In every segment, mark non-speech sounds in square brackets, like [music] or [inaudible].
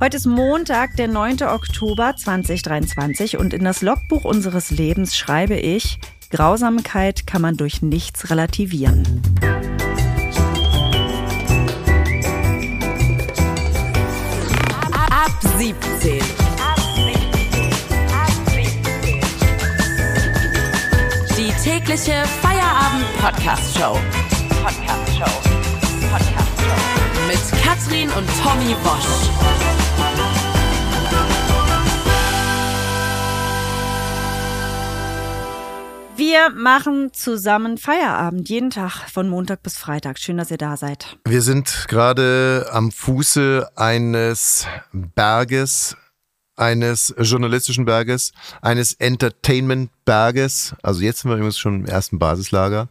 Heute ist Montag, der 9. Oktober 2023 und in das Logbuch unseres Lebens schreibe ich, Grausamkeit kann man durch nichts relativieren. Ab 17. Die tägliche Feierabend-Podcast-Show. Podcast-Show. Mit Katrin und Tommy Bosch. Wir machen zusammen Feierabend, jeden Tag von Montag bis Freitag. Schön, dass ihr da seid. Wir sind gerade am Fuße eines Berges, eines journalistischen Berges, eines Entertainment-Berges. Also jetzt sind wir übrigens schon im ersten Basislager,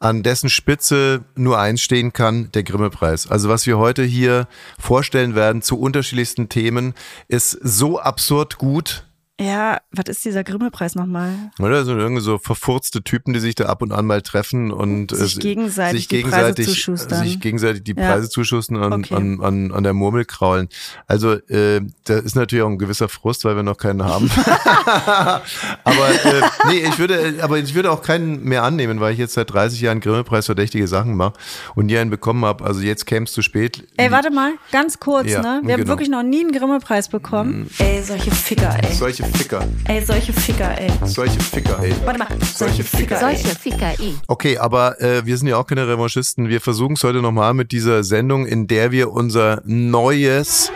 an dessen Spitze nur eins stehen kann, der Grimme-Preis. Also was wir heute hier vorstellen werden zu unterschiedlichsten Themen, ist so absurd gut, Ja, was ist dieser Grimme-Preis nochmal? Oder so irgendwie so verfurzte Typen, die sich da ab und an mal treffen und Sich äh, gegenseitig sich die gegenseitig, Preise zuschustern. sich gegenseitig die Ja. Preise zuschussen und Okay. an, an, an der Murmel kraulen. Also äh, da ist natürlich auch ein gewisser Frust, weil wir noch keinen haben. [laughs] [laughs] aber äh, nee, ich würde, aber ich würde auch keinen mehr annehmen, weil ich jetzt seit 30 Jahren Grimme-Preis verdächtige Sachen mache und nie einen bekommen habe. Also jetzt käme es zu spät. Ey, warte mal, ganz kurz, Ja, ne? Wir haben genau. wirklich noch nie einen Grimme-Preis bekommen. Ey, solche Ficker, ey. Solche Ficker, Ey, solche Ficker, ey. solche Ficker, ey. Warte mal, solche Ficker, ey. Solche Ficker, eh. Okay, aber äh, wir sind ja auch keine Revanchisten. Wir versuchen es heute nochmal mit dieser Sendung, in der wir unser neues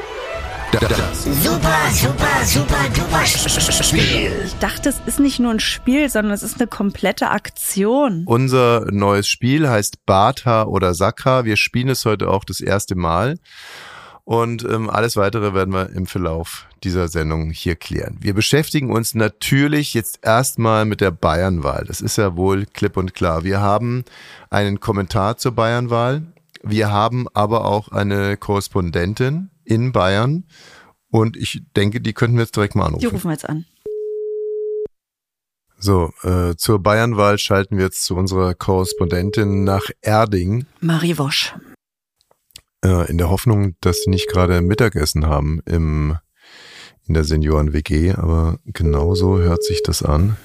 Ich dachte, es ist nicht nur ein Spiel, sondern es ist eine komplette Aktion. unser neues Spiel heißt Bata oder Sakra. Wir spielen es heute auch das erste Mal. Und ähm, alles weitere werden wir im Verlauf dieser Sendung hier klären. Wir beschäftigen uns natürlich jetzt erstmal mit der Bayernwahl. Das ist ja wohl klipp und klar. Wir haben einen Kommentar zur Bayernwahl. Wir haben aber auch eine Korrespondentin in Bayern. Und ich denke, die könnten wir jetzt direkt mal Die anrufen. rufen wir jetzt an. So, äh, zur Bayernwahl schalten wir jetzt zu unserer Korrespondentin nach Erding. Marie Wosch. Äh, in der Hoffnung, dass sie nicht gerade Mittagessen haben im, in der Senioren-WG, aber genauso hört sich das an.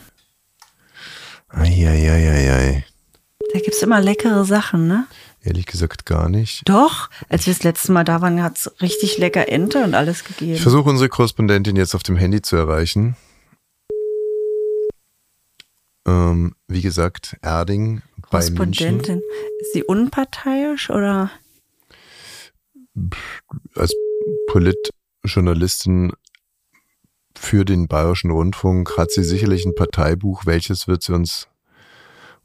Eieieiei. Da gibt's immer leckere Sachen, ne? Ehrlich gesagt gar nicht. Doch, als wir das letzte Mal da waren, hat's richtig lecker Ente und alles Ich gegeben. versuche unsere Korrespondentin jetzt auf dem Handy zu erreichen. Ähm, wie gesagt, Erding bei München. Korrespondentin. Ist sie unparteiisch oder? Als Politjournalistin für den Bayerischen Rundfunk hat sie sicherlich ein Parteibuch. Welches wird sie uns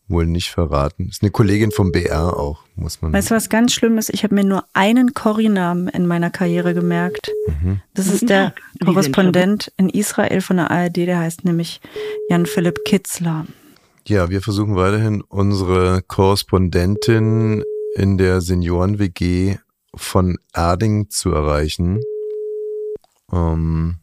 wohl nicht verraten? Ist eine Kollegin vom BR auch, muss man. Weißt du, was ganz schlimm ist? Ich habe mir nur einen Corrie-Namen in meiner Karriere gemerkt. Mhm. Das ist der sind Korrespondent in Israel von der ARD, der heißt nämlich Jan-Philipp Kitzler. Ja, wir versuchen weiterhin unsere Korrespondentin in der Senioren-WG von Erding zu erreichen. Ähm,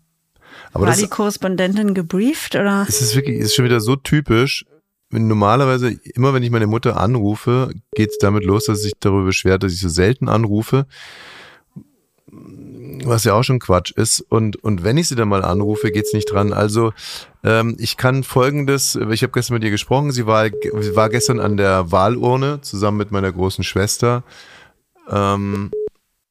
aber War das die Korrespondentin gebrieft oder? es ist wirklich, ist schon wieder so typisch. Normalerweise, immer wenn ich meine Mutter anrufe, geht es damit los, dass sie sich darüber beschwert, dass ich so selten anrufe. Was ja auch schon Quatsch ist. Und, und wenn ich sie dann mal anrufe, geht's nicht dran. Also ähm, ich kann folgendes, ich habe gestern mit ihr gesprochen, sie war, war gestern an der Wahlurne zusammen mit meiner großen Schwester. Ähm,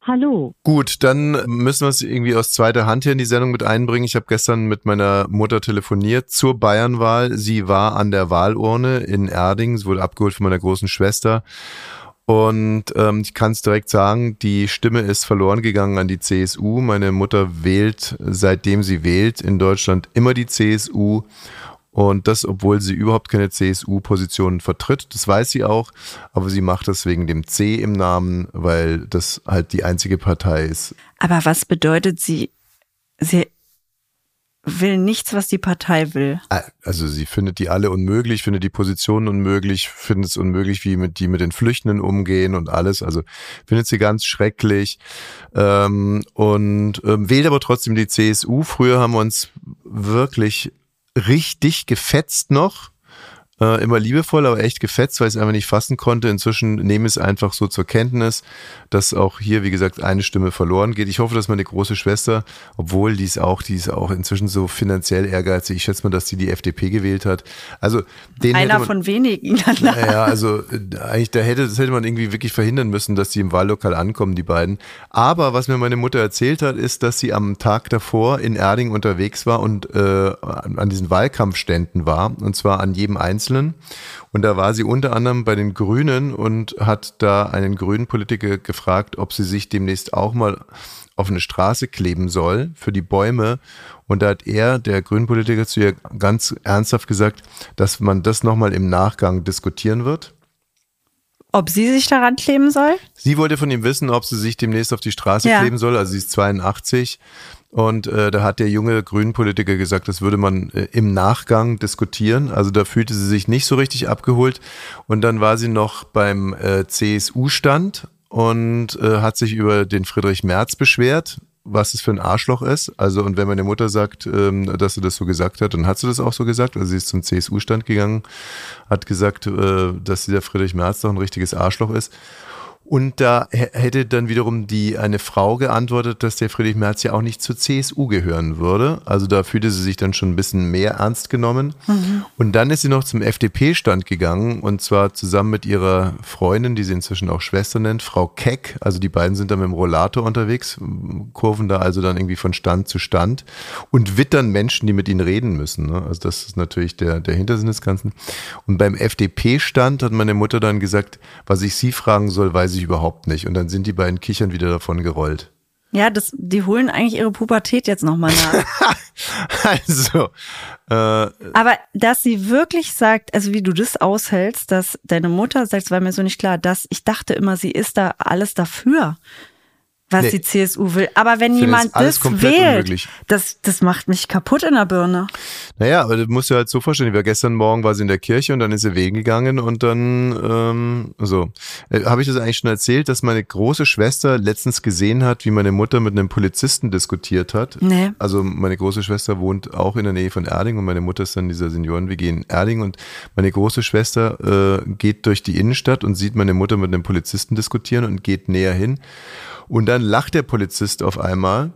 Hallo. Gut, dann müssen wir es irgendwie aus zweiter Hand hier in die Sendung mit einbringen. Ich habe gestern mit meiner Mutter telefoniert zur Bayernwahl. Sie war an der Wahlurne in Erding. Sie wurde abgeholt von meiner großen Schwester. Und ähm, ich kann es direkt sagen, die Stimme ist verloren gegangen an die CSU. Meine Mutter wählt, seitdem sie wählt, in Deutschland immer die CSU. Und das, obwohl sie überhaupt keine CSU-Position vertritt. Das weiß sie auch. Aber sie macht das wegen dem C im Namen, weil das halt die einzige Partei ist. Aber was bedeutet sie? Sie will nichts, was die Partei will. Also sie findet die alle unmöglich, findet die Positionen unmöglich, findet es unmöglich, wie mit die mit den Flüchtenden umgehen und alles. Also findet sie ganz schrecklich ähm, und ähm, wählt aber trotzdem die CSU. Früher haben wir uns wirklich richtig gefetzt noch. Äh, immer liebevoll, aber echt gefetzt, weil ich es einfach nicht fassen konnte. Inzwischen nehme ich es einfach so zur Kenntnis, dass auch hier, wie gesagt, eine Stimme verloren geht. Ich hoffe, dass meine große Schwester, obwohl die ist auch, die ist auch inzwischen so finanziell ehrgeizig. Ich schätze mal, dass sie die FDP gewählt hat. Also den Einer man, von wenigen. [laughs] ja, also äh, eigentlich, da hätte, das hätte man irgendwie wirklich verhindern müssen, dass die im Wahllokal ankommen, die beiden. Aber was mir meine Mutter erzählt hat, ist, dass sie am Tag davor in Erding unterwegs war und äh, an diesen Wahlkampfständen war, und zwar an jedem Einzelnen. Und da war sie unter anderem bei den Grünen und hat da einen grünen Politiker gefragt, ob sie sich demnächst auch mal auf eine Straße kleben soll für die Bäume. Und da hat er, der Grünpolitiker, zu ihr ganz ernsthaft gesagt, dass man das nochmal im Nachgang diskutieren wird. Ob sie sich daran kleben soll? Sie wollte von ihm wissen, ob sie sich demnächst auf die Straße Ja. kleben soll. Also sie ist 82. Und äh, da hat der junge Grünenpolitiker gesagt, das würde man äh, im Nachgang diskutieren. Also da fühlte sie sich nicht so richtig abgeholt. Und dann war sie noch beim äh, CSU-Stand und äh, hat sich über den Friedrich Merz beschwert, was es für ein Arschloch ist. Also und wenn meine Mutter sagt, ähm, dass sie das so gesagt hat, dann hat sie das auch so gesagt. Also sie ist zum CSU-Stand gegangen, hat gesagt, äh, dass dieser Friedrich Merz doch ein richtiges Arschloch ist. Und da hätte dann wiederum die eine Frau geantwortet, dass der Friedrich Merz ja auch nicht zur CSU gehören würde. Also da fühlte sie sich dann schon ein bisschen mehr ernst genommen. Und dann ist sie noch zum FDP-Stand gegangen und zwar zusammen mit ihrer Freundin, die sie inzwischen auch Schwester nennt, Frau Keck. Also die beiden sind da mit dem Rollator unterwegs, kurven da also dann irgendwie von Stand zu Stand und wittern Menschen, die mit ihnen reden müssen. Ne? Also das ist natürlich der, der Hintersinn des Ganzen. Und beim FDP-Stand hat meine Mutter dann gesagt, was ich sie fragen soll, weiß ich überhaupt nicht. Und dann sind die beiden Kichern wieder davon gerollt. Ja, das, die holen eigentlich ihre Pubertät jetzt nochmal nach. [laughs] Also, äh, Aber dass sie wirklich sagt, also wie du das aushältst, dass deine Mutter sagt, es war mir so nicht klar, dass ich dachte immer, sie ist da alles dafür, was Nee. die CSU will. Aber wenn jemand das das wählt, unmöglich. das, das macht mich kaputt in der Birne. Naja, aber du musst dir halt so vorstellen, ich war gestern Morgen war sie in der Kirche und dann ist sie wegen gegangen und dann ähm, so. Äh, Habe ich das eigentlich schon erzählt, dass meine große Schwester letztens gesehen hat, wie meine Mutter mit einem Polizisten diskutiert hat? Nee. Also meine große Schwester wohnt auch in der Nähe von Erding und meine Mutter ist dann dieser Senioren-WG in Erding und meine große Schwester äh, geht durch die Innenstadt und sieht meine Mutter mit einem Polizisten diskutieren und geht näher hin. Und dann lacht der Polizist auf einmal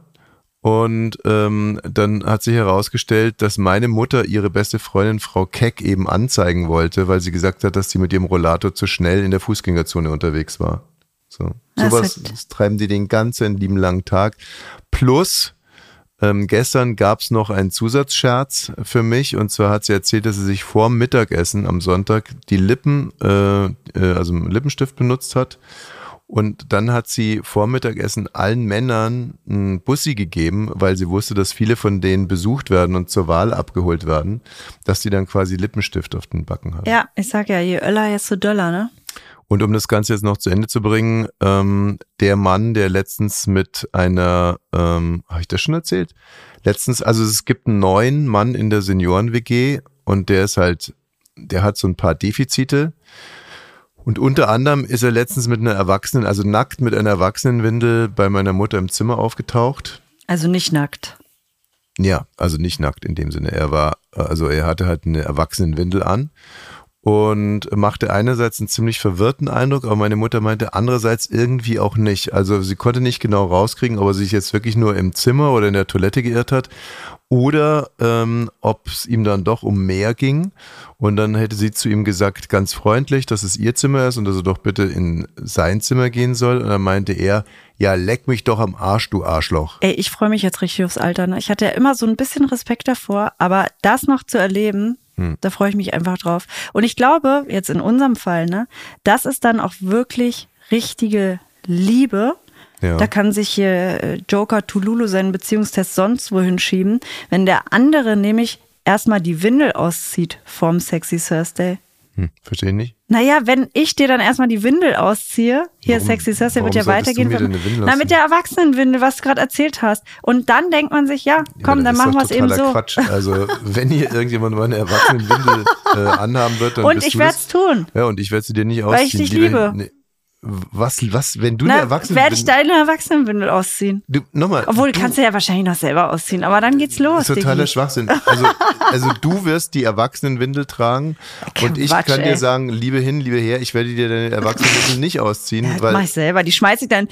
und ähm, dann hat sich herausgestellt, dass meine Mutter ihre beste Freundin Frau Keck eben anzeigen wollte, weil sie gesagt hat, dass sie mit ihrem Rollator zu schnell in der Fußgängerzone unterwegs war. So. Das Sowas hat- das treiben die den ganzen lieben langen Tag. Plus, ähm, gestern gab's noch einen Zusatzscherz für mich und zwar hat sie erzählt, dass sie sich vor Mittagessen am Sonntag die Lippen, äh, äh, also einen Lippenstift benutzt hat und dann hat sie vor Mittagessen allen Männern einen Bussi gegeben, weil sie wusste, dass viele von denen besucht werden und zur Wahl abgeholt werden, dass die dann quasi Lippenstift auf den Backen haben. Ja, ich sag ja, je öller, desto döller, ne? Und um das Ganze jetzt noch zu Ende zu bringen, ähm, der Mann, der letztens mit einer, ähm, habe ich das schon erzählt? Letztens, also es gibt einen neuen Mann in der Senioren-WG und der ist halt, der hat so ein paar Defizite. Und unter anderem ist er letztens mit einer Erwachsenen, also nackt mit einer Erwachsenenwindel bei meiner Mutter im Zimmer aufgetaucht. Also nicht nackt. Ja, also nicht nackt in dem Sinne. Er war, also er hatte halt eine Erwachsenenwindel an und machte einerseits einen ziemlich verwirrten Eindruck, aber meine Mutter meinte andererseits irgendwie auch nicht. Also sie konnte nicht genau rauskriegen, ob er sich jetzt wirklich nur im Zimmer oder in der Toilette geirrt hat oder ähm, ob es ihm dann doch um mehr ging. Und dann hätte sie zu ihm gesagt, ganz freundlich, dass es ihr Zimmer ist und dass er doch bitte in sein Zimmer gehen soll. Und dann meinte er, ja, leck mich doch am Arsch, du Arschloch. Ey, ich freue mich jetzt richtig aufs Alter. Ne? Ich hatte ja immer so ein bisschen Respekt davor, aber das noch zu erleben, Hm. da freue ich mich einfach drauf. Und ich glaube, jetzt in unserem Fall, ne, das ist dann auch wirklich richtige Liebe. Ja. Da kann sich hier äh, Joker Tululu seinen Beziehungstest sonst wohin schieben, wenn der andere nämlich erstmal die Windel auszieht vorm Sexy Thursday. Hm, verstehe ich nicht. Naja, wenn ich dir dann erstmal die Windel ausziehe, hier Warum- Sexy Thursday wird ja weitergehen. du mir Na, mit der Erwachsenenwindel, was du gerade erzählt hast. Und dann denkt man sich, ja, komm, Ja, dann ist machen wir es eben so. Quatsch. [laughs] Also, wenn hier irgendjemand mal eine Erwachsenenwindel äh, anhaben wird, dann Und ich werde es tun. Ja, und ich werde sie dir nicht Weil ausziehen. ich dich Lieber- liebe. Nee, was, was, wenn du Na, eine Erwachsene werde ich deine Erwachsenenwindel ausziehen. Du, nochmal. Obwohl, du, kannst du ja wahrscheinlich noch selber ausziehen, aber dann geht's los. Totaler. Schwachsinn. Also, also du wirst die Erwachsenenwindel tragen und ich Quatsch, kann dir ey. sagen, liebe hin, liebe her, ich werde dir deine Erwachsenenwindel nicht ausziehen, Das weil mach ich selber. Die schmeiße ich dann.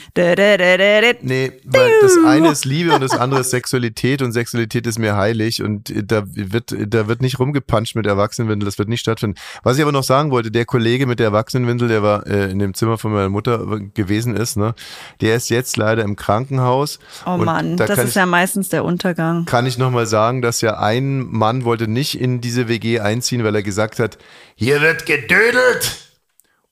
Nee, weil das eine ist Liebe und das andere ist Sexualität und Sexualität ist mir heilig und da wird, da wird nicht rumgepanscht mit Erwachsenenwindel, das wird nicht stattfinden. Was ich aber noch sagen wollte, der Kollege mit der Erwachsenenwindel, der war äh, in dem Zimmer von meiner Mutter gewesen ist, ne, der ist jetzt leider im Krankenhaus. Oh Mann, da das ist ich, ja meistens der Untergang. kann ich nochmal sagen, dass ja ein Mann wollte nicht in diese WG einziehen, weil er gesagt hat, hier wird gedödelt.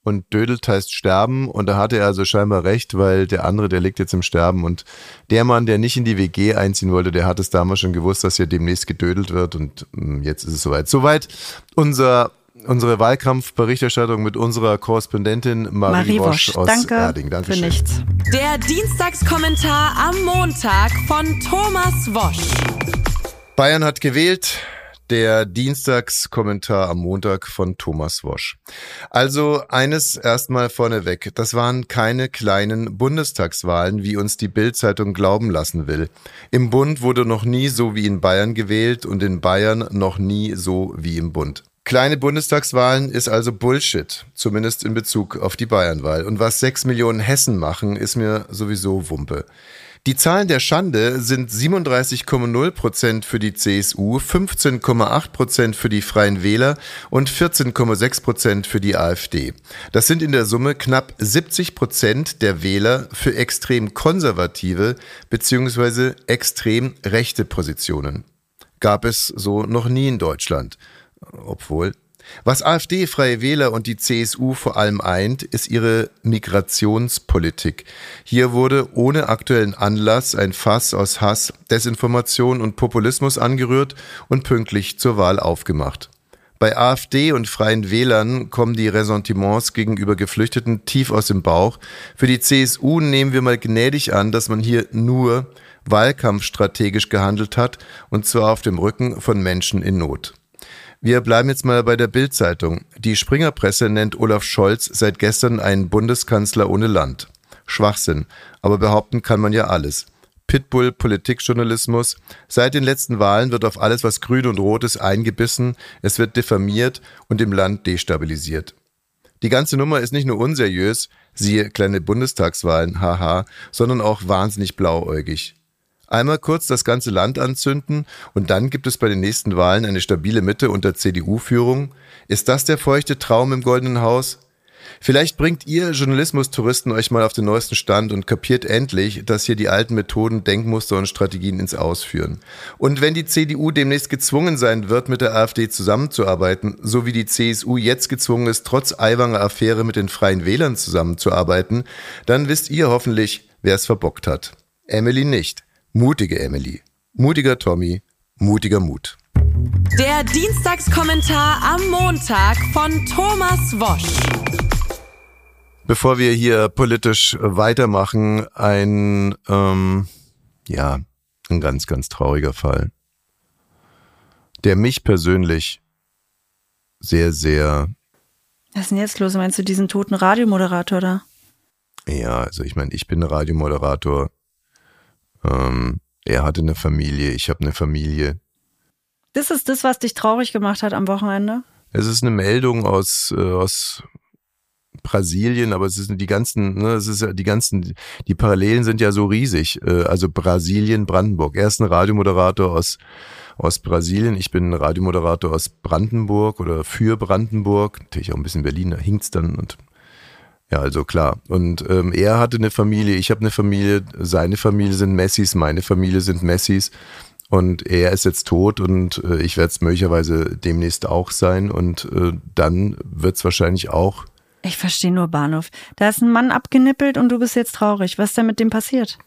Und dödelt heißt sterben und da hatte er also scheinbar recht, weil der andere, der liegt jetzt im Sterben und der Mann, der nicht in die WG einziehen wollte, der hat es damals schon gewusst, dass hier demnächst gedödelt wird und mm, jetzt ist es soweit. Soweit unser unsere Wahlkampfberichterstattung mit unserer Korrespondentin Marie, Marie Wosch Wosch, aus danke Erding. für Dankeschön. nichts. Der Dienstagskommentar am Montag von Thomas Wosch. Bayern hat gewählt. Der Dienstagskommentar am Montag von Thomas Wosch. Also eines erstmal vorneweg. Das waren keine kleinen Bundestagswahlen, wie uns die Bild-Zeitung glauben lassen will. Im Bund wurde noch nie so wie in Bayern gewählt und in Bayern noch nie so wie im Bund. Kleine Bundestagswahlen ist also Bullshit, zumindest in Bezug auf die Bayernwahl. Und was sechs Millionen Hessen machen, ist mir sowieso Wumpe. Die Zahlen der Schande sind 37,0 Prozent für die CSU, 15,8 Prozent für die Freien Wähler und 14,6 Prozent für die AfD. Das sind in der Summe knapp 70 Prozent der Wähler für extrem konservative bzw. extrem rechte Positionen. Gab es so noch nie in Deutschland. Obwohl. Was AfD, Freie Wähler und die CSU vor allem eint, ist ihre Migrationspolitik. Hier wurde ohne aktuellen Anlass ein Fass aus Hass, Desinformation und Populismus angerührt und pünktlich zur Wahl aufgemacht. Bei AfD und Freien Wählern kommen die Ressentiments gegenüber Geflüchteten tief aus dem Bauch. Für die CSU nehmen wir mal gnädig an, dass man hier nur wahlkampfstrategisch gehandelt hat, und zwar auf dem Rücken von Menschen in Not. Wir bleiben jetzt mal bei der Bild-Zeitung. Die Springerpresse nennt Olaf Scholz seit gestern einen Bundeskanzler ohne Land. Schwachsinn. Aber behaupten kann man ja alles. Pitbull Politikjournalismus. Seit den letzten Wahlen wird auf alles, was grün und rot ist, eingebissen. Es wird diffamiert und im Land destabilisiert. Die ganze Nummer ist nicht nur unseriös, siehe kleine Bundestagswahlen, haha, sondern auch wahnsinnig blauäugig. Einmal kurz das ganze Land anzünden und dann gibt es bei den nächsten Wahlen eine stabile Mitte unter CDU-Führung. Ist das der feuchte Traum im Goldenen Haus? Vielleicht bringt ihr Journalismustouristen euch mal auf den neuesten Stand und kapiert endlich, dass hier die alten Methoden, Denkmuster und Strategien ins Ausführen. Und wenn die CDU demnächst gezwungen sein wird, mit der AfD zusammenzuarbeiten, so wie die CSU jetzt gezwungen ist, trotz Aiwanger Affäre mit den Freien Wählern zusammenzuarbeiten, dann wisst ihr hoffentlich, wer es verbockt hat. Emily nicht. Mutige Emily. Mutiger Tommy. Mutiger Mut. Der Dienstagskommentar am Montag von Thomas Wosch. Bevor wir hier politisch weitermachen, ein, ähm, ja, ein ganz, ganz trauriger Fall, der mich persönlich sehr, sehr, Was ist denn jetzt los? Meinst du diesen toten Radiomoderator da? ja, also ich meine, ich bin Radiomoderator, ähm, er hatte eine Familie, ich habe eine Familie. Das ist das, was dich traurig gemacht hat am Wochenende? Es ist eine Meldung aus, äh, aus Brasilien, aber es sind die ganzen, ne, es ist ja die ganzen, die Parallelen sind ja so riesig. Äh, also Brasilien, Brandenburg. Er ist ein Radiomoderator aus, aus Brasilien. Ich bin ein Radiomoderator aus Brandenburg oder für Brandenburg. Natürlich auch ein bisschen Berlin, da hinkt's dann und ja, also klar. Und ähm, er hatte eine Familie, ich habe eine Familie, seine Familie sind Messis, meine Familie sind Messis. Und er ist jetzt tot und äh, ich werde es möglicherweise demnächst auch sein. Und äh, dann wird es wahrscheinlich auch Ich verstehe nur Bahnhof. Da ist ein Mann abgenippelt und du bist jetzt traurig. Was ist denn mit dem passiert?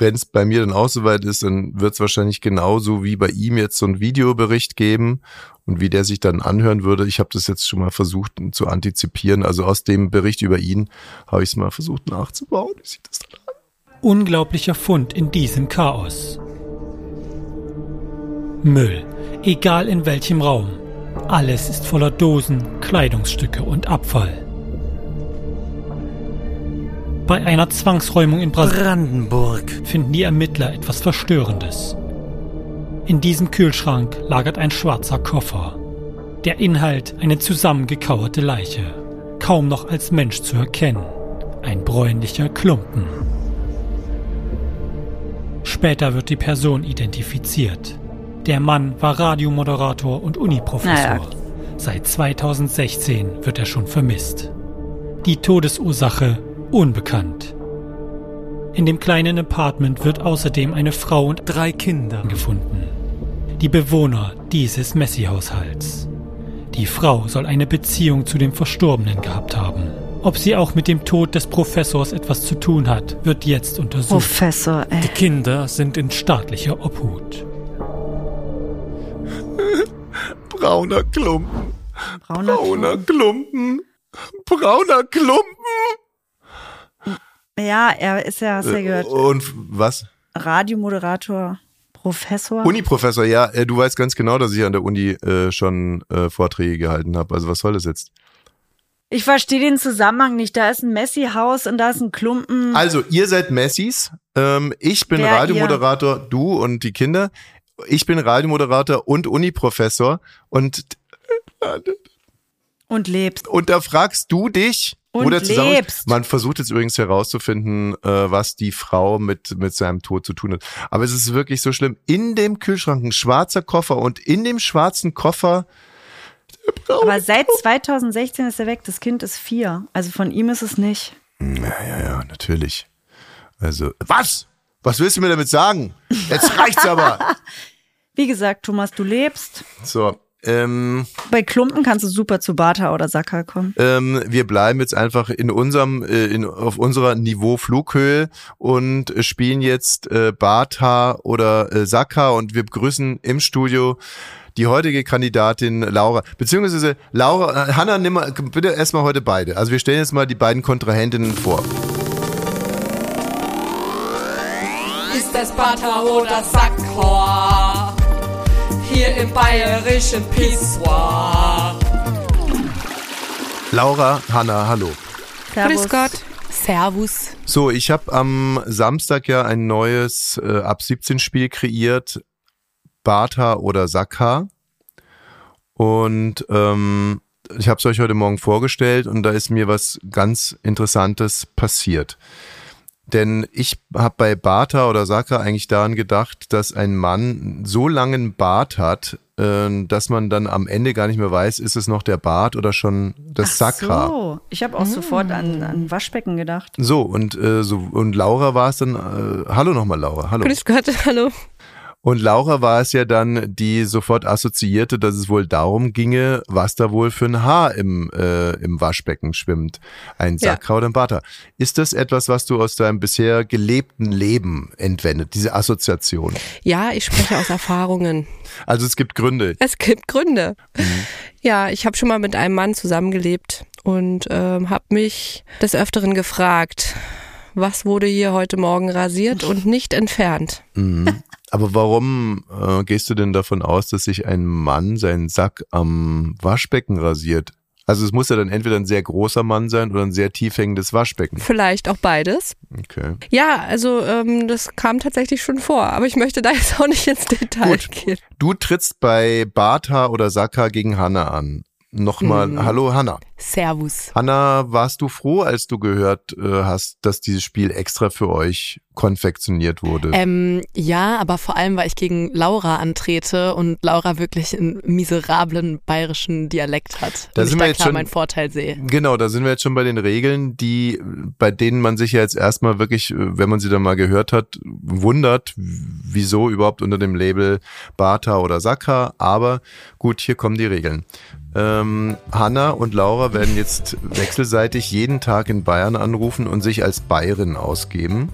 Wenn es bei mir dann auch soweit ist, dann wird es wahrscheinlich genauso wie bei ihm jetzt so einen Videobericht geben und wie der sich dann anhören würde. Ich habe das jetzt schon mal versucht zu antizipieren. Also aus dem Bericht über ihn habe ich es mal versucht nachzubauen. Wie sieht das dann aus? Unglaublicher Fund in diesem Chaos. Müll, egal in welchem Raum. Alles ist voller Dosen, Kleidungsstücke und Abfall. Bei einer Zwangsräumung in Brasilien Brandenburg. finden die Ermittler etwas Verstörendes. In diesem Kühlschrank lagert ein schwarzer Koffer. Der Inhalt eine zusammengekauerte Leiche, kaum noch als Mensch zu erkennen. Ein bräunlicher Klumpen. Später wird die Person identifiziert. Der Mann war Radiomoderator und Uniprofessor. Naja. Seit 2016 wird er schon vermisst. Die Todesursache unbekannt. In dem kleinen Apartment wird außerdem eine Frau und Drei Kinder. gefunden. Die Bewohner dieses Messi-Haushalts. Die Frau soll eine Beziehung zu dem Verstorbenen gehabt haben. Ob sie auch mit dem Tod des Professors etwas zu tun hat, wird jetzt untersucht. Professor, ey. Die Kinder sind in Staatlicher Obhut. Brauner Klumpen. Brauner Brauner Ton. Klumpen. Brauner Klumpen. Ja, er ist ja, hast du ja gehört, Und was? Radiomoderator, Professor. Uni-Professor, ja, äh, du weißt ganz genau, dass ich an der Uni äh, schon äh, Vorträge gehalten habe. Also was soll das jetzt? Ich verstehe den Zusammenhang nicht. Da ist ein Messi-Haus und da ist ein Klumpen. Also, ihr seid Messis. Ähm, ich bin Wer Radiomoderator, du und die Kinder. Ich bin Radiomoderator und Uni-Professor. Und, und lebst. und da fragst du dich, Und wo der Zusammenhang- lebst. Man versucht jetzt übrigens herauszufinden, äh, was die Frau mit, mit seinem Tod zu tun hat. Aber es ist wirklich so schlimm. In dem Kühlschrank ein schwarzer Koffer und in dem schwarzen Koffer Aber seit 2016 ist er weg. Das Kind ist vier. Also von ihm ist es nicht. Ja, ja, ja, natürlich. Also, was? Was willst du mir damit sagen? Jetzt reicht's aber. [laughs] Wie gesagt, Thomas, du lebst. So, ähm, Bei Klumpen kannst du super zu Bata oder Saka kommen. ähm, wir bleiben jetzt einfach in unserem, äh, in, auf unserer Niveau Flughöhe und spielen jetzt äh, Bata oder äh, Saka und wir begrüßen im Studio die heutige Kandidatin Laura, beziehungsweise Laura, äh, Hanna, nimm mal, bitte erstmal heute beide. Also wir stellen jetzt mal die beiden Kontrahentinnen vor. Ist es Butter oder Sackhor? Hier im bayerischen Pissoir. Laura, Hanna, hallo. Servus. Grüß Gott. Servus. So, ich habe am Samstag ja ein neues äh, ab 17 Spiel kreiert, Bata oder Saka. Und ähm, ich habe es euch heute Morgen vorgestellt und da ist mir was ganz Interessantes passiert. Denn ich habe bei Bata oder Saka eigentlich daran gedacht, dass ein Mann so langen Bart hat, äh, dass man dann am Ende gar nicht mehr weiß, ist es noch der Bart oder schon das Sakra. So, ich habe auch sofort an, an Waschbecken gedacht. So, und, äh, so, und Laura war es dann, äh, hallo nochmal Laura, hallo. Grüß Gott, hallo. Und Laura war es ja dann, die sofort assoziierte, dass es wohl darum ginge, was da wohl für ein Haar im, äh, im Waschbecken schwimmt. Ein Ja. Sakra oder ein Bata. Ist das etwas, was du aus deinem bisher gelebten Leben entwendet, diese Assoziation? Ja, ich spreche aus Erfahrungen. Also es gibt Gründe. Es gibt Gründe. Ja, ich habe schon mal mit einem Mann zusammengelebt und ähm, habe mich des Öfteren gefragt, was wurde hier heute Morgen rasiert und nicht entfernt. Mhm. Aber warum äh, gehst du denn davon aus, dass sich ein Mann seinen Sack am Waschbecken rasiert? Also es muss ja dann entweder ein sehr großer Mann sein oder ein sehr tief hängendes Waschbecken. Vielleicht auch beides. Okay. Ja, also ähm, das kam tatsächlich schon vor, aber ich möchte da jetzt auch nicht ins Detail Gut. gehen. Du trittst bei Bata oder Saka gegen Hanna an. Nochmal, Mhm. hallo Hanna. Servus. Hanna, warst du froh, als du gehört äh, hast, dass dieses Spiel extra für euch konfektioniert wurde? Ähm, ja, aber vor allem, weil ich gegen Laura antrete und Laura wirklich einen miserablen bayerischen Dialekt hat. Da und sind ich wir da jetzt klar schon- meinen Vorteil sehe. Genau, da sind wir jetzt schon bei den Regeln, die, bei denen man sich ja jetzt erstmal wirklich, äh, wenn man sie dann mal gehört hat, wundert, wieso überhaupt unter dem Label Bata oder Saka. Aber gut, hier kommen die Regeln. Ähm, Hanna und Laura werden jetzt wechselseitig jeden Tag in Bayern anrufen und sich als Bayerin ausgeben.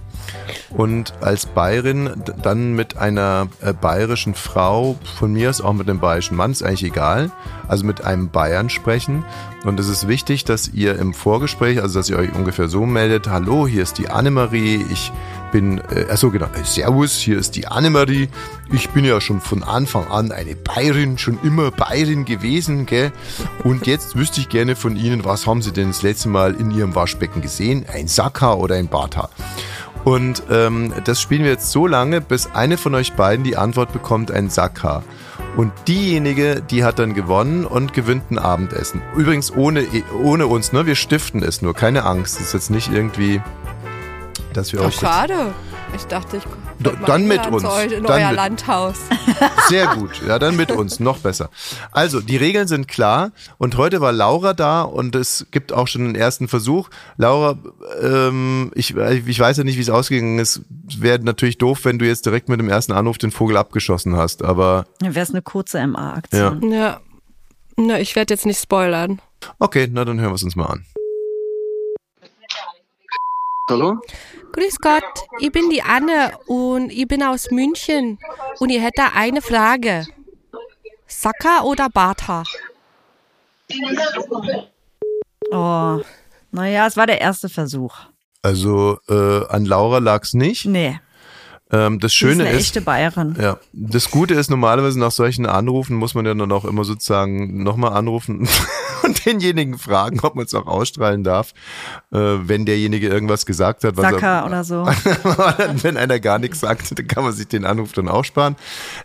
Und als Bayerin dann mit einer äh, bayerischen Frau, von mir aus auch mit einem bayerischen Mann, ist eigentlich egal, also mit einem Bayern sprechen. Und es ist wichtig, dass ihr im Vorgespräch, also dass ihr euch ungefähr so meldet, hallo, hier ist die Annemarie, ich bin, äh, achso genau, äh, servus, hier ist die Annemarie, ich bin ja schon von Anfang an eine Bayerin, schon immer Bayerin gewesen, gell? Und jetzt wüsste ich gerne von Ihnen, was haben Sie denn das letzte Mal in Ihrem Waschbecken gesehen? Ein Sackhaar oder ein Barthaar? Und ähm, das spielen wir jetzt so lange, bis eine von euch beiden die Antwort bekommt, ein Sackhaar. Und diejenige, die hat dann gewonnen und gewinnt ein Abendessen. Übrigens ohne, ohne uns, ne? Wir stiften es nur, keine Angst. Das ist jetzt nicht irgendwie, dass wir Ach, euch schade. Ich dachte, ich mal dann mit uns. Zu euch in Dann euer mit- Landhaus. [laughs] Sehr gut. Ja, dann mit uns. Noch besser. Also, die Regeln sind klar. Und heute war Laura da und es gibt auch schon einen ersten Versuch. Laura, ähm, ich, ich weiß ja nicht, wie es ausgegangen ist. Es wäre natürlich doof, wenn du jetzt direkt mit dem ersten Anruf den Vogel abgeschossen hast. Aber Dann wäre es eine kurze MA-Aktion. Ja. Na, ich werde jetzt nicht spoilern. okay, na dann hören wir es uns mal an. Hallo? Grüß Gott, ich bin die Anne und ich bin aus München und ich hätte eine Frage. Sacker oder Barthaar? Oh, naja, es war der erste Versuch. Also, äh, an Laura lag's nicht. Nee, Ähm, das ist Schöne eine ist, echte Bayerin. Ja, das Gute ist, normalerweise nach solchen Anrufen muss man ja dann auch immer sozusagen nochmal anrufen [laughs] und denjenigen fragen, ob man es auch ausstrahlen darf, äh, wenn derjenige irgendwas gesagt hat. Was Sacker oder so. [laughs] wenn einer gar nichts sagt, dann kann man sich den Anruf dann auch sparen.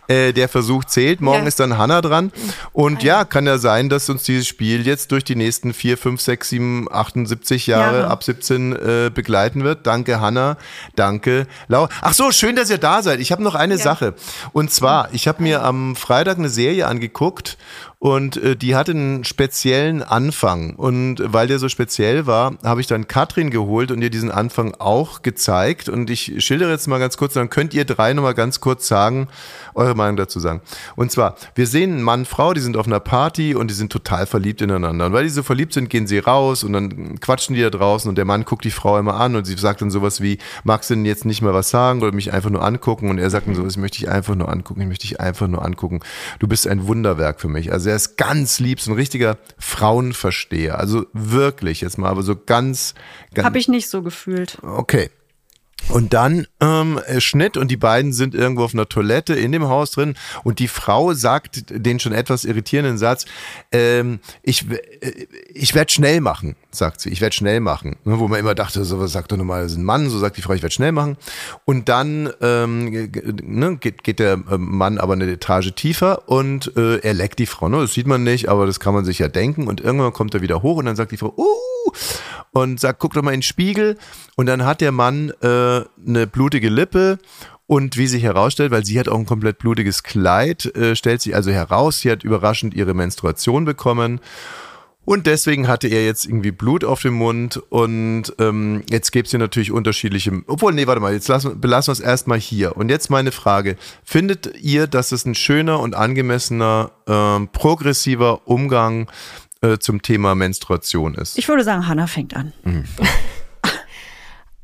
Äh, der Versuch zählt. Morgen Ja. ist dann Hanna dran. Und ja, kann ja sein, dass uns dieses Spiel jetzt durch die nächsten 4, 5, 6, 7, 78 Jahre, Jahre. ab 17 äh, begleiten wird. Danke, Hanna. Danke, Laura. Ach so, schön, dass ihr da seid. Ich habe noch eine Sache. Und zwar, ich habe mir am Freitag eine Serie angeguckt und äh, die hatte einen speziellen Anfang. Und weil der so speziell war, habe ich dann Katrin geholt und ihr diesen Anfang auch gezeigt. Und ich schildere jetzt mal ganz kurz, dann könnt ihr drei nochmal ganz kurz sagen, eure Meinung dazu sagen. Und zwar, wir sehen einen Mann, Frau, die sind auf einer Party und die sind total verliebt ineinander. Und weil die so verliebt sind, gehen sie raus und dann quatschen die da draußen und der Mann guckt die Frau immer an und sie sagt dann sowas wie, magst du denn jetzt nicht mal was sagen oder mich einfach nur angucken? Und er sagt dann sowas, ich möchte dich einfach nur angucken, ich möchte dich einfach nur angucken. Du bist ein Wunderwerk für mich. Also er ist ganz lieb, so ein richtiger Frauenversteher. Also wirklich jetzt mal, aber so ganz, ganz Habe ich nicht so gefühlt. Okay. Und dann ähm, äh, Schnitt und die beiden sind irgendwo auf einer Toilette in dem Haus drin und die Frau sagt den schon etwas irritierenden Satz, ähm, ich, äh, ich werde schnell machen, sagt sie, ich werde schnell machen. Ne, Wo man immer dachte, so was sagt doch normalerweise ein Mann, so sagt die Frau, ich werde schnell machen. Und dann ähm, ne, geht, geht der äh, Mann aber eine Etage tiefer und äh, er leckt die Frau. Ne? Das sieht man nicht, aber das kann man sich ja denken. Und irgendwann kommt er wieder hoch und dann sagt die Frau, uh, und sagt, guck doch mal in den Spiegel. Und dann hat der Mann äh, eine blutige Lippe. Und wie sich herausstellt, weil sie hat auch ein komplett blutiges Kleid, äh, stellt sich also heraus, sie hat überraschend ihre Menstruation bekommen. Und deswegen hatte er jetzt irgendwie Blut auf dem Mund und ähm, jetzt gäbe es hier natürlich unterschiedliche. Obwohl, nee, warte mal, jetzt lassen, belassen wir es erstmal hier. Und jetzt meine Frage: Findet ihr, dass es ein schöner und angemessener, ähm, progressiver Umgang äh, zum Thema Menstruation ist? Ich würde sagen, Hannah fängt an. [laughs]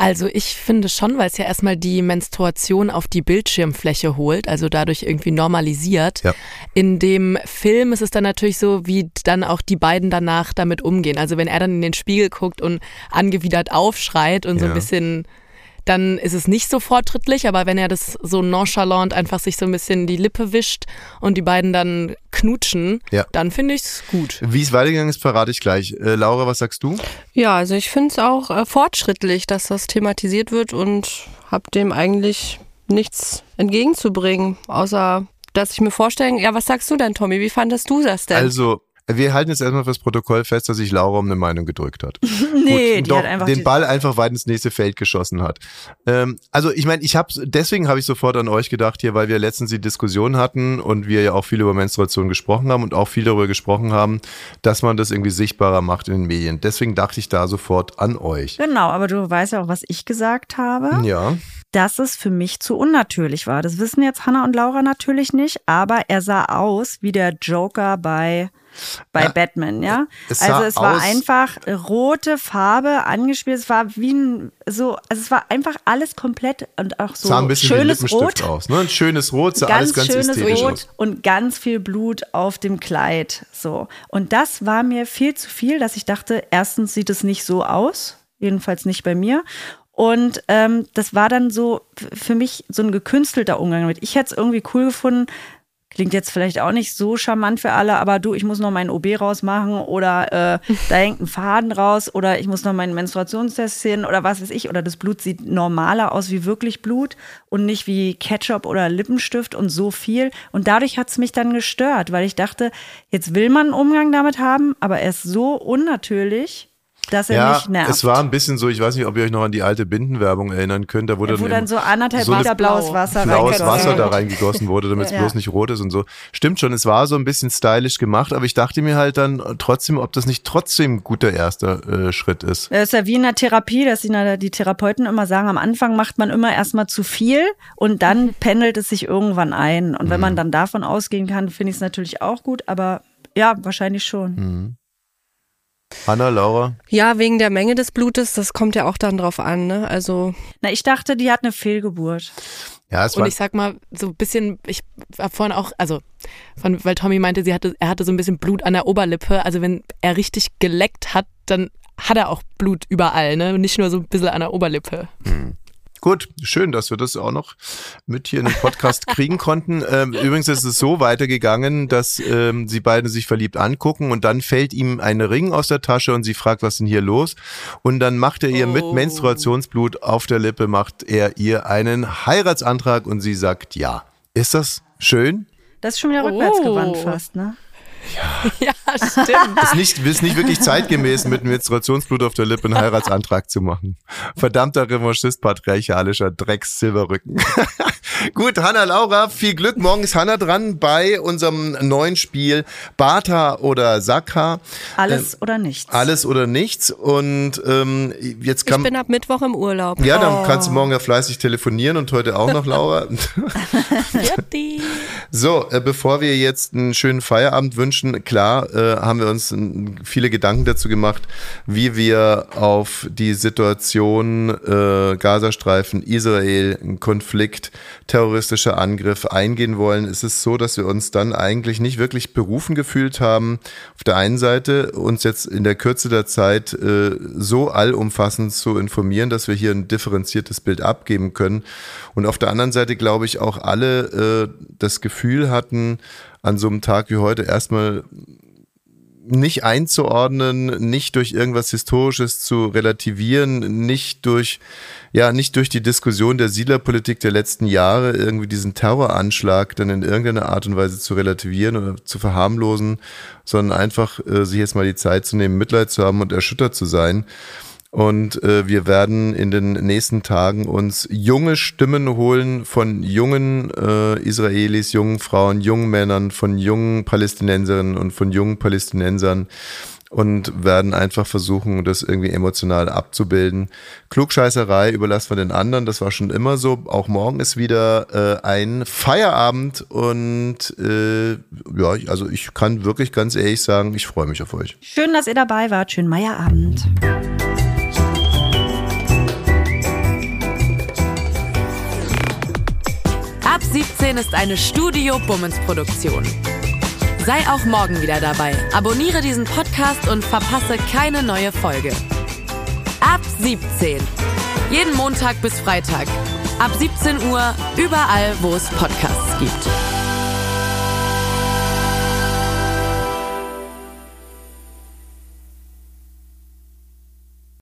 Also ich finde schon, weil es ja erstmal die Menstruation auf die Bildschirmfläche holt, also dadurch irgendwie normalisiert. Ja. In dem Film ist es dann natürlich so, wie dann auch die beiden danach damit umgehen. Also wenn er dann in den Spiegel guckt und angewidert aufschreit und so Ja. ein bisschen, dann ist es nicht so fortschrittlich, aber wenn er das so nonchalant einfach sich so ein bisschen die Lippe wischt und die beiden dann knutschen, Ja. dann finde ich es gut. Wie es weitergegangen ist, verrate ich gleich. Äh, Laura, was sagst du? Ja, also ich finde es auch äh, fortschrittlich, dass das thematisiert wird und habe dem eigentlich nichts entgegenzubringen, außer dass ich mir vorstellen, ja, was sagst du denn, Tommy? Wie fandest du das denn? Also, wir halten jetzt erstmal fürs Protokoll fest, dass sich Laura um eine Meinung gedrückt hat. [laughs] Nee, Gut, die doch, hat einfach den Ball einfach weit ins nächste Feld geschossen hat. Ähm, also ich meine, ich habe deswegen habe ich sofort an euch gedacht hier, weil wir letztens die Diskussion hatten und wir ja auch viel über Menstruation gesprochen haben und auch viel darüber gesprochen haben, dass man das irgendwie sichtbarer macht in den Medien. Deswegen dachte ich da sofort an euch. Genau, aber du weißt ja auch, was ich gesagt habe. Ja, dass es für mich zu unnatürlich war. Das wissen jetzt Hannah und Laura natürlich nicht, aber er sah aus wie der Joker bei bei Ja. Batman, ja. Es also es war einfach rote Farbe angespielt. Es war wie ein so, also es war einfach alles komplett und auch so sah ein bisschen wie schönes Lippenstift Rot. aus. Ne? Ein schönes Rot, sah ganz alles ganz schönes Rot aus. und ganz viel Blut auf dem Kleid. So. Und das war mir viel zu viel, dass ich dachte, erstens sieht es nicht so aus, jedenfalls nicht bei mir. Und ähm, das war dann so für mich so ein gekünstelter Umgang damit. Ich hätte es irgendwie cool gefunden. Klingt jetzt vielleicht auch nicht so charmant für alle, aber du, ich muss noch meinen OB rausmachen oder äh, [laughs] da hängt ein Faden raus oder ich muss noch meinen Menstruationstest sehen oder was weiß ich. Oder das Blut sieht normaler aus wie wirklich Blut und nicht wie Ketchup oder Lippenstift und so viel. Und dadurch hat es mich dann gestört, weil ich dachte, jetzt will man einen Umgang damit haben, aber er ist so unnatürlich, dass er Ja, mich nervt. es war ein bisschen so, ich weiß nicht, ob ihr euch noch an die alte Bindenwerbung erinnern könnt, da wurde wo dann, dann so anderthalb so Liter blaues Wasser blaues Wasser da reingegossen wurde, damit es Ja. bloß nicht rot ist und so. Stimmt schon, es war so ein bisschen stylisch gemacht, aber ich dachte mir halt dann trotzdem, ob das nicht trotzdem ein guter erster äh, Schritt ist. Das ist ja wie in der Therapie, dass die, die Therapeuten immer sagen, am Anfang macht man immer erstmal zu viel und dann [laughs] pendelt es sich irgendwann ein. Und wenn man dann davon ausgehen kann, finde ich es natürlich auch gut, aber ja, wahrscheinlich schon. Hanna, Laura? Ja, wegen der Menge des Blutes, das kommt ja auch dann drauf an, ne? Also Na, ich dachte, die hat eine Fehlgeburt. Ja, es Und war ich sag mal, so ein bisschen, ich war vorhin auch, also, von, weil Tommy meinte, sie hatte, er hatte so ein bisschen Blut an der Oberlippe. Also wenn er richtig geleckt hat, dann hat er auch Blut überall, ne? Nicht nur so ein bisschen an der Oberlippe. Gut, schön, dass wir das auch noch mit hier in den Podcast kriegen [laughs] konnten. Ähm, übrigens ist es so weitergegangen, dass ähm, sie beide sich verliebt angucken und dann fällt ihm ein Ring aus der Tasche und sie fragt, was ist denn hier los? Und dann macht er ihr mit Oh. Menstruationsblut auf der Lippe, macht er ihr einen Heiratsantrag und sie sagt ja. Ist das schön? Das ist schon wieder rückwärtsgewandt Oh. fast, ne? [laughs] Ja, stimmt. Ist nicht, ist nicht wirklich zeitgemäß, mit Menstruationsblut auf der Lippe einen Heiratsantrag zu machen. Verdammter Revanchist, patriarchalischer Drecks Silberrücken. [laughs] Gut, Hanna Laura, viel Glück. Morgen ist Hanna dran bei unserem neuen Spiel Bata oder Sakha. Alles oder nichts. Alles oder nichts. Und ähm, jetzt ich kann bin ab Mittwoch im Urlaub. ja, dann kannst du morgen ja fleißig telefonieren und heute auch noch, Laura. [laughs] So, äh, bevor wir jetzt einen schönen Feierabend wünschen, klar, äh, haben wir uns viele Gedanken dazu gemacht, wie wir auf die Situation äh, Gazastreifen, Israel, Konflikt, terroristischer Angriff eingehen wollen. Es ist so, dass wir uns dann eigentlich nicht wirklich berufen gefühlt haben, auf der einen Seite uns jetzt in der Kürze der Zeit äh, so allumfassend zu informieren, dass wir hier ein differenziertes Bild abgeben können. Und auf der anderen Seite glaube ich auch alle äh, das Gefühl hatten, an so einem Tag wie heute erstmal nicht einzuordnen, nicht durch irgendwas Historisches zu relativieren, nicht durch, ja, nicht durch die Diskussion der Siedlerpolitik der letzten Jahre irgendwie diesen Terroranschlag dann in irgendeiner Art und Weise zu relativieren oder zu verharmlosen, sondern einfach äh, sich jetzt mal die Zeit zu nehmen, Mitleid zu haben und erschüttert zu sein. Und äh, wir werden in den nächsten Tagen uns junge Stimmen holen von jungen äh, Israelis, jungen Frauen, jungen Männern, von jungen Palästinenserinnen und von jungen Palästinensern und werden einfach versuchen, das irgendwie emotional abzubilden. Klugscheißerei überlassen wir den anderen, das war schon immer so. Auch morgen ist wieder äh, ein Feierabend und äh, ja, also ich kann wirklich ganz ehrlich sagen, ich freue mich auf euch. Schön, dass ihr dabei wart. Schönen Meierabend. 17 ist eine Studio Bummens Produktion. Sei auch morgen wieder dabei. Abonniere diesen Podcast und verpasse keine neue Folge. Ab 17. Jeden Montag bis Freitag. Ab 17 Uhr überall, wo es Podcasts gibt.